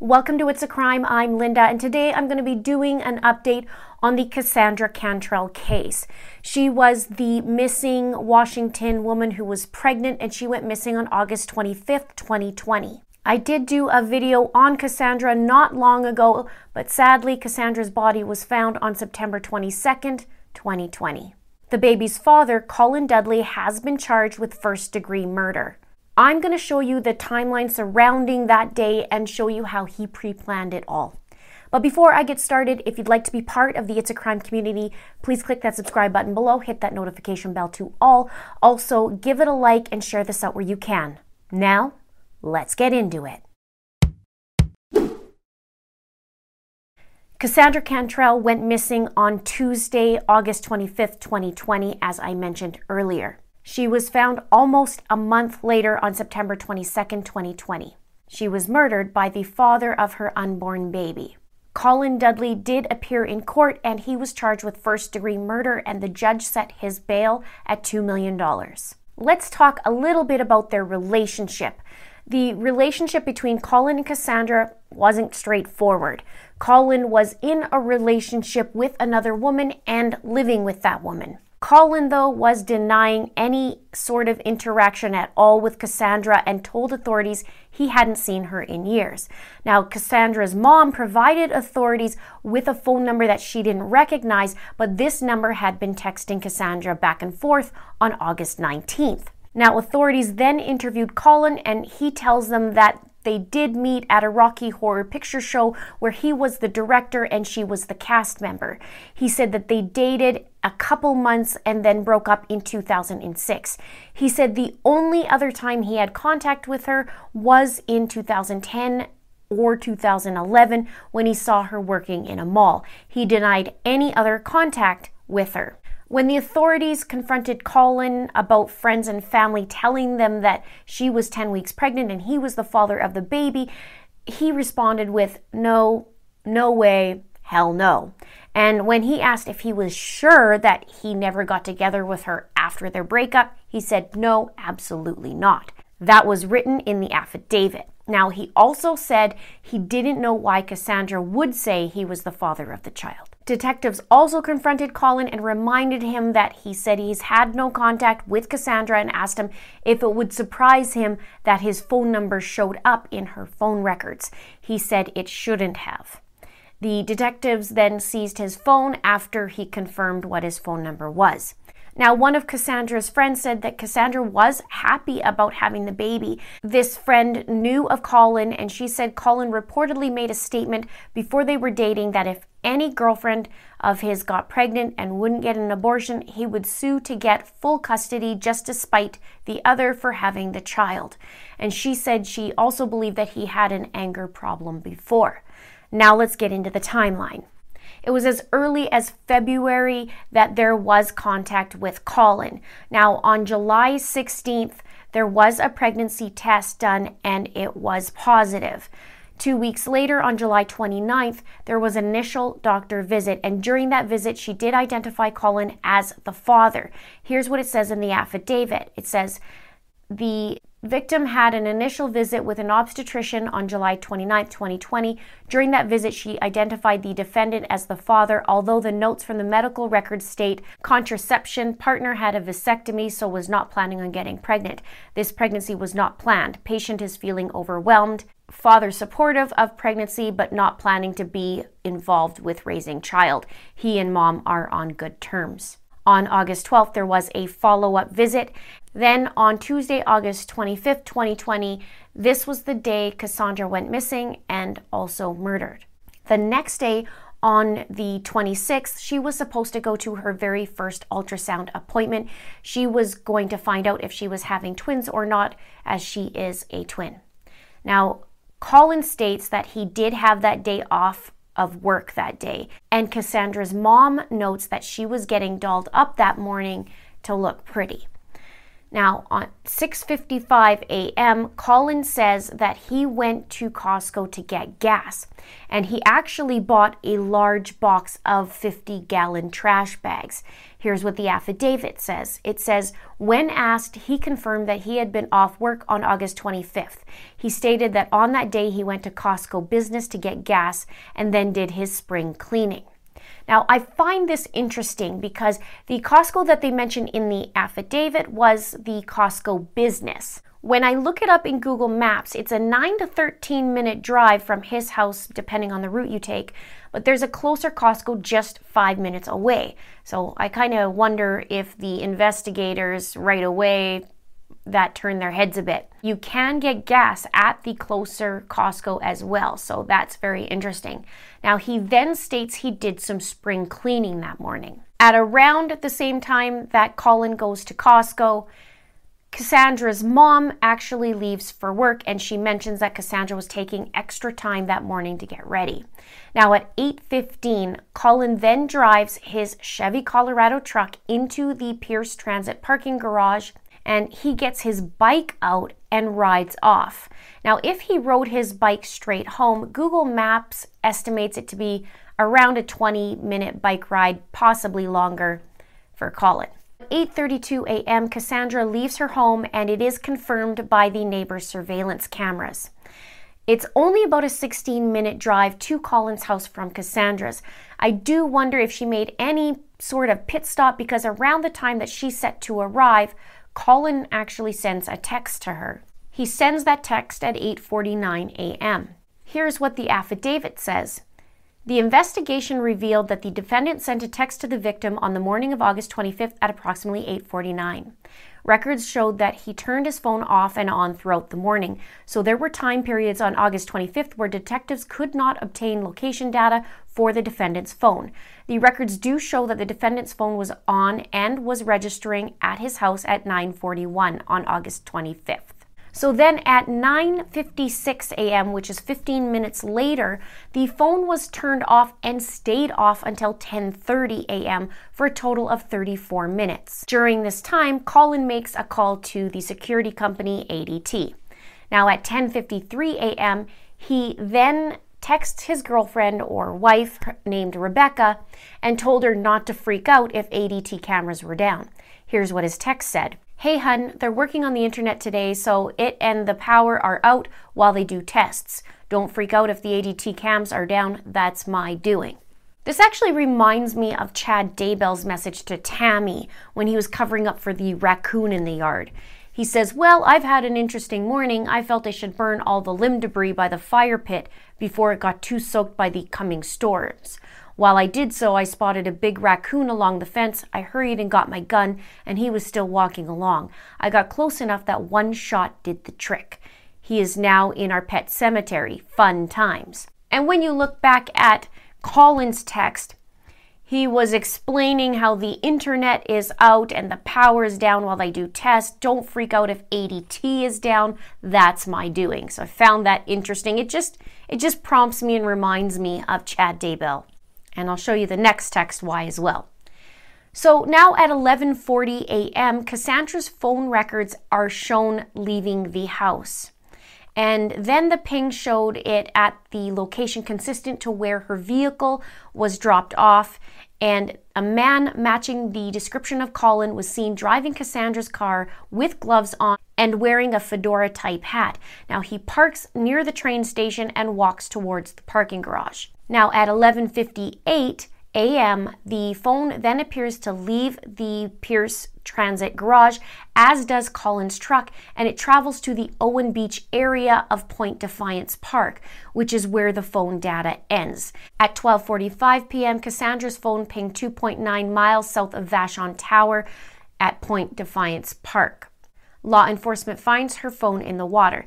Welcome to It's a Crime. I'm Linda, and today I'm going to be doing an update on the Kassanndra Cantrell case. She was the missing Washington woman who was pregnant and she went missing on August 25th, 2020. I did do a video on Kassanndra not long ago, but sadly, Kassanndra's body was found on September 22nd, 2020. The baby's father, Colin Dudley, has been charged with first degree murder. I'm going to show you the timeline surrounding that day and show you how he pre planned it all. But before I get started, if you'd like to be part of the It's a Crime community, please click that subscribe button below, hit that notification bell to all. Also, give it a like and share this out where you can. Now, let's get into it. Kassanndra Cantrell went missing on Tuesday, August 25th, 2020, as I mentioned earlier. She was found almost a month later on September 22, 2020. She was murdered by the father of her unborn baby. Colin Dudley did appear in court and he was charged with first degree murder, and the judge set his bail at $2 million. Let's talk a little bit about their relationship. The relationship between Colin and Kassanndra wasn't straightforward. Colin was in a relationship with another woman and living with that woman. Colin, though, was denying any sort of interaction at all with Kassanndra and told authorities he hadn't seen her in years. Now, Kassanndra's mom provided authorities with a phone number that she didn't recognize, but this number had been texting Kassanndra back and forth on August 19th. Now, authorities then interviewed Colin, and he tells them that they did meet at a Rocky Horror Picture Show where he was the director and she was the cast member. He said that they dated a couple months and then broke up in 2006. He said the only other time he had contact with her was in 2010 or 2011 when he saw her working in a mall. He denied any other contact with her. When the authorities confronted Colin about friends and family telling them that she was 10 weeks pregnant and he was the father of the baby, he responded with, No, no way, hell no. And when he asked if he was sure that he never got together with her after their breakup, he said, No, absolutely not. That was written in the affidavit. Now, he also said he didn't know why Kassanndra would say he was the father of the child. Detectives also confronted Colin and reminded him that he said he's had no contact with Kassanndra and asked him if it would surprise him that his phone number showed up in her phone records. He said it shouldn't have. The detectives then seized his phone after he confirmed what his phone number was. Now, one of Kassanndra's friends said that Kassanndra was happy about having the baby. This friend knew of Colin, and she said Colin reportedly made a statement before they were dating that if any girlfriend of his got pregnant and wouldn't get an abortion, he would sue to get full custody just to spite the other for having the child. And she said she also believed that he had an anger problem before. Now let's get into the timeline. It was as early as February that there was contact with Colin. Now, on July 16th, there was a pregnancy test done and it was positive. Two weeks later, on July 29th, there was an initial doctor visit, and during that visit, she did identify Colin as the father. Here's what it says in the affidavit it says, the victim had an initial visit with an obstetrician on July 29, 2020. During that visit, she identified the defendant as the father, although the notes from the medical records state contraception, partner had a vasectomy, so was not planning on getting pregnant. This pregnancy was not planned. Patient is feeling overwhelmed. Father supportive of pregnancy, but not planning to be involved with raising child. He and mom are on good terms. On August 12th, there was a follow up visit. Then on Tuesday, August 25th, 2020, this was the day Kassanndra went missing and also murdered. The next day, on the 26th, she was supposed to go to her very first ultrasound appointment. She was going to find out if she was having twins or not, as she is a twin. Now, Colin states that he did have that day off of work that day, and Kassanndra's mom notes that she was getting dolled up that morning to look pretty. Now, on 6:55 a.m., Colin says that he went to Costco to get gas, and he actually bought a large box of 50-gallon trash bags. Here's what the affidavit says. It says, when asked, he confirmed that he had been off work on August 25th. He stated that on that day he went to Costco business to get gas and then did his spring cleaning. Now, I find this interesting because the Costco that they mentioned in the affidavit was the Costco business. When I look it up in Google Maps, it's a 9 to 13 minute drive from his house, depending on the route you take, but there's a closer Costco just five minutes away. So I kind of wonder if the investigators right away that turn their heads a bit. You can get gas at the closer Costco as well, so that's very interesting. Now, he then states he did some spring cleaning that morning. At around the same time that Colin goes to Costco, Kassanndra's mom actually leaves for work and she mentions that Kassanndra was taking extra time that morning to get ready. Now at 8:15, Colin then drives his Chevy Colorado truck into the Pierce Transit parking garage and he gets his bike out and rides off. Now, if he rode his bike straight home, Google Maps estimates it to be around a 20 minute bike ride, possibly longer for Colin. 8:32 a.m. Kassanndra leaves her home and it is confirmed by the neighbor's surveillance cameras. It's only about a 16 minute drive to Colin's house from Kassanndra's. I do wonder if she made any sort of pit stop because around the time that she's set to arrive, Colin actually sends a text to her. He sends that text at 8:49 a.m. Here's what the affidavit says. The investigation revealed that the defendant sent a text to the victim on the morning of August 25th at approximately 8:49. Records showed that he turned his phone off and on throughout the morning, so there were time periods on August 25th where detectives could not obtain location data for the defendant's phone. The records do show that the defendant's phone was on and was registering at his house at 9:41 on August 25th. So then at 9:56 a.m., which is 15 minutes later, the phone was turned off and stayed off until 10:30 a.m. for a total of 34 minutes. During this time, Colin makes a call to the security company ADT. Now at 10:53 a.m., he then texts his girlfriend or wife named Rebecca and told her not to freak out if ADT cameras were down. Here's what his text said. Hey, hun, they're working on the internet today, so it and the power are out while they do tests. Don't freak out if the ADT cams are down, that's my doing. This actually reminds me of Chad Daybell's message to Tammy when he was covering up for the raccoon in the yard. He says, Well, I've had an interesting morning. I felt I should burn all the limb debris by the fire pit before it got too soaked by the coming storms. While I did so, I spotted a big raccoon along the fence. I hurried and got my gun, and he was still walking along. I got close enough that one shot did the trick. He is now in our pet cemetery. Fun times. And when you look back at Colin's text, he was explaining how the internet is out and the power is down while they do tests. Don't freak out if ADT is down. That's my doing. So I found that interesting. It just it just prompts me and reminds me of Chad Daybell. And I'll show you the next text why as well. So now at 11:40 a.m., Kassanndra's phone records are shown leaving the house. And then the ping showed it at the location consistent to where her vehicle was dropped off. And a man matching the description of Colin was seen driving Kassanndra's car with gloves on and wearing a fedora type hat. Now he parks near the train station and walks towards the parking garage. Now at 11:58 a.m., the phone then appears to leave the Pierce Transit garage, as does Colin's truck, and it travels to the Owen Beach area of Point Defiance Park, which is where the phone data ends. At 12:45 p.m., Kassanndra's phone pinged 2.9 miles south of Vashon Tower at Point Defiance Park. Law enforcement finds her phone in the water.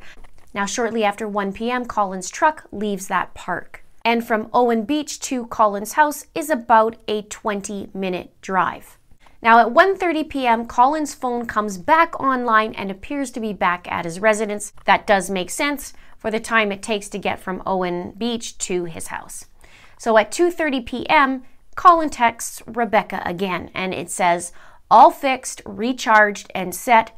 Now, shortly after 1 p.m., Colin's truck leaves that park and from Owen Beach to Colin's house is about a 20 minute drive. Now at 1:30 p.m., Colin's phone comes back online and appears to be back at his residence. That does make sense. for the time it takes to get from Owen Beach to his house. So at 2:30 p.m., Colin texts Rebecca again and it says, "All fixed, recharged and set,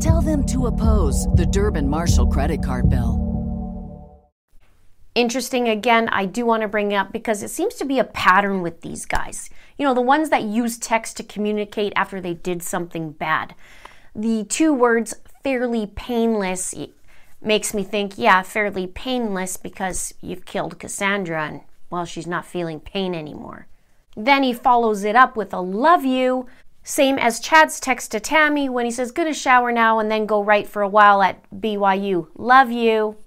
Tell them to oppose the Durbin Marshall credit card bill. Interesting, again, I do want to bring up because it seems to be a pattern with these guys. You know, the ones that use text to communicate after they did something bad. The two words fairly painless makes me think, yeah, fairly painless because you've killed Kassanndra and, well, she's not feeling pain anymore. Then he follows it up with a love you, same as Chad's text to Tammy when he says, gonna shower now and then go write for a while at BYU. Love you.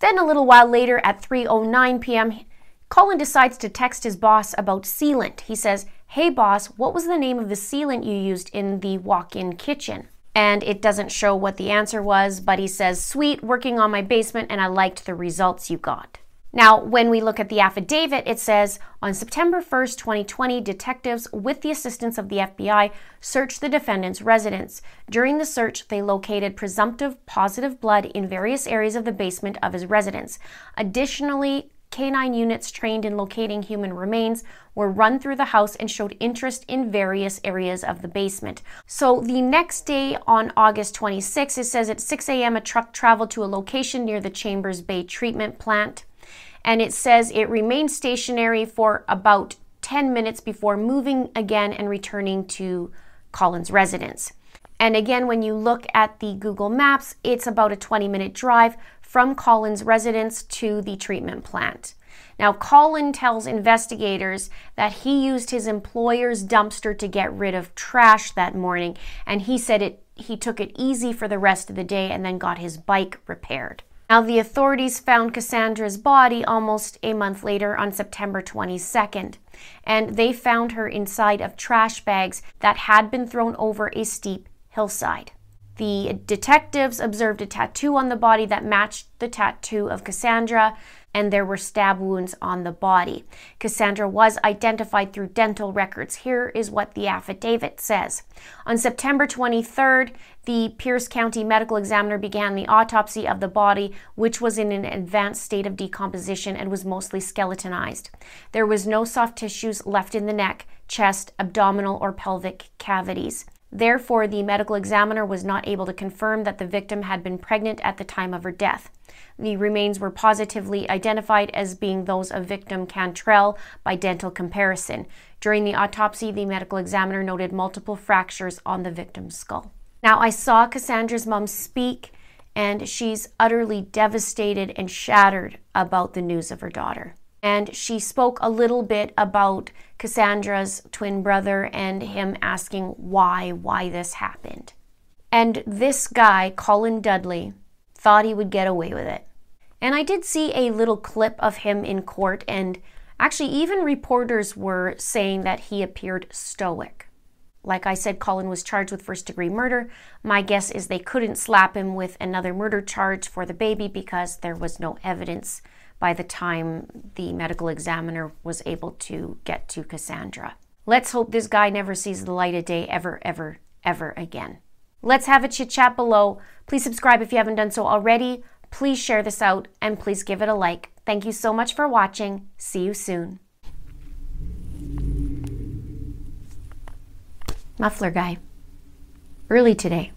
Then a little while later at 3:09 p.m., Colin decides to text his boss about sealant. He says, "Hey boss, what was the name of the sealant you used in the walk-in kitchen?" And it doesn't show what the answer was, but he says, "Sweet, working on my basement and I liked the results you got." Now, when we look at the affidavit, it says on September 1st, 2020, detectives, with the assistance of the FBI, searched the defendant's residence. During the search, they located presumptive positive blood in various areas of the basement of his residence. Additionally, canine units trained in locating human remains were run through the house and showed interest in various areas of the basement. So the next day on August 26, it says at 6 a.m., a truck traveled to a location near the Chambers Bay treatment plant and it says it remained stationary for about 10 minutes before moving again and returning to Colin's residence. And again, when you look at the Google Maps, it's about a 20 minute drive from Colin's residence to the treatment plant. Now, Colin tells investigators that he used his employer's dumpster to get rid of trash that morning, and he said it he took it easy for the rest of the day and then got his bike repaired. Now, the authorities found Kassanndra's body almost a month later on September 22nd, and they found her inside of trash bags that had been thrown over a steep hillside. The detectives observed a tattoo on the body that matched the tattoo of Kassanndra, and there were stab wounds on the body. Kassanndra was identified through dental records. Here is what the affidavit says. On September 23rd, the Pierce County medical examiner began the autopsy of the body, which was in an advanced state of decomposition and was mostly skeletonized. There was no soft tissues left in the neck, chest, abdominal, or pelvic cavities. Therefore, the medical examiner was not able to confirm that the victim had been pregnant at the time of her death. The remains were positively identified as being those of victim Cantrell by dental comparison. During the autopsy, the medical examiner noted multiple fractures on the victim's skull. Now, I saw Kassanndra's mom speak, and she's utterly devastated and shattered about the news of her daughter and she spoke a little bit about Kassanndra's twin brother and him asking why, why this happened. And this guy, Colin Dudley, thought he would get away with it. And I did see a little clip of him in court, and actually, even reporters were saying that he appeared stoic. Like I said, Colin was charged with first degree murder. My guess is they couldn't slap him with another murder charge for the baby because there was no evidence by the time the medical examiner was able to get to Kassanndra. Let's hope this guy never sees the light of day ever, ever, ever again. Let's have a chit chat below. Please subscribe if you haven't done so already. Please share this out and please give it a like. Thank you so much for watching. See you soon. Muffler guy. Early today.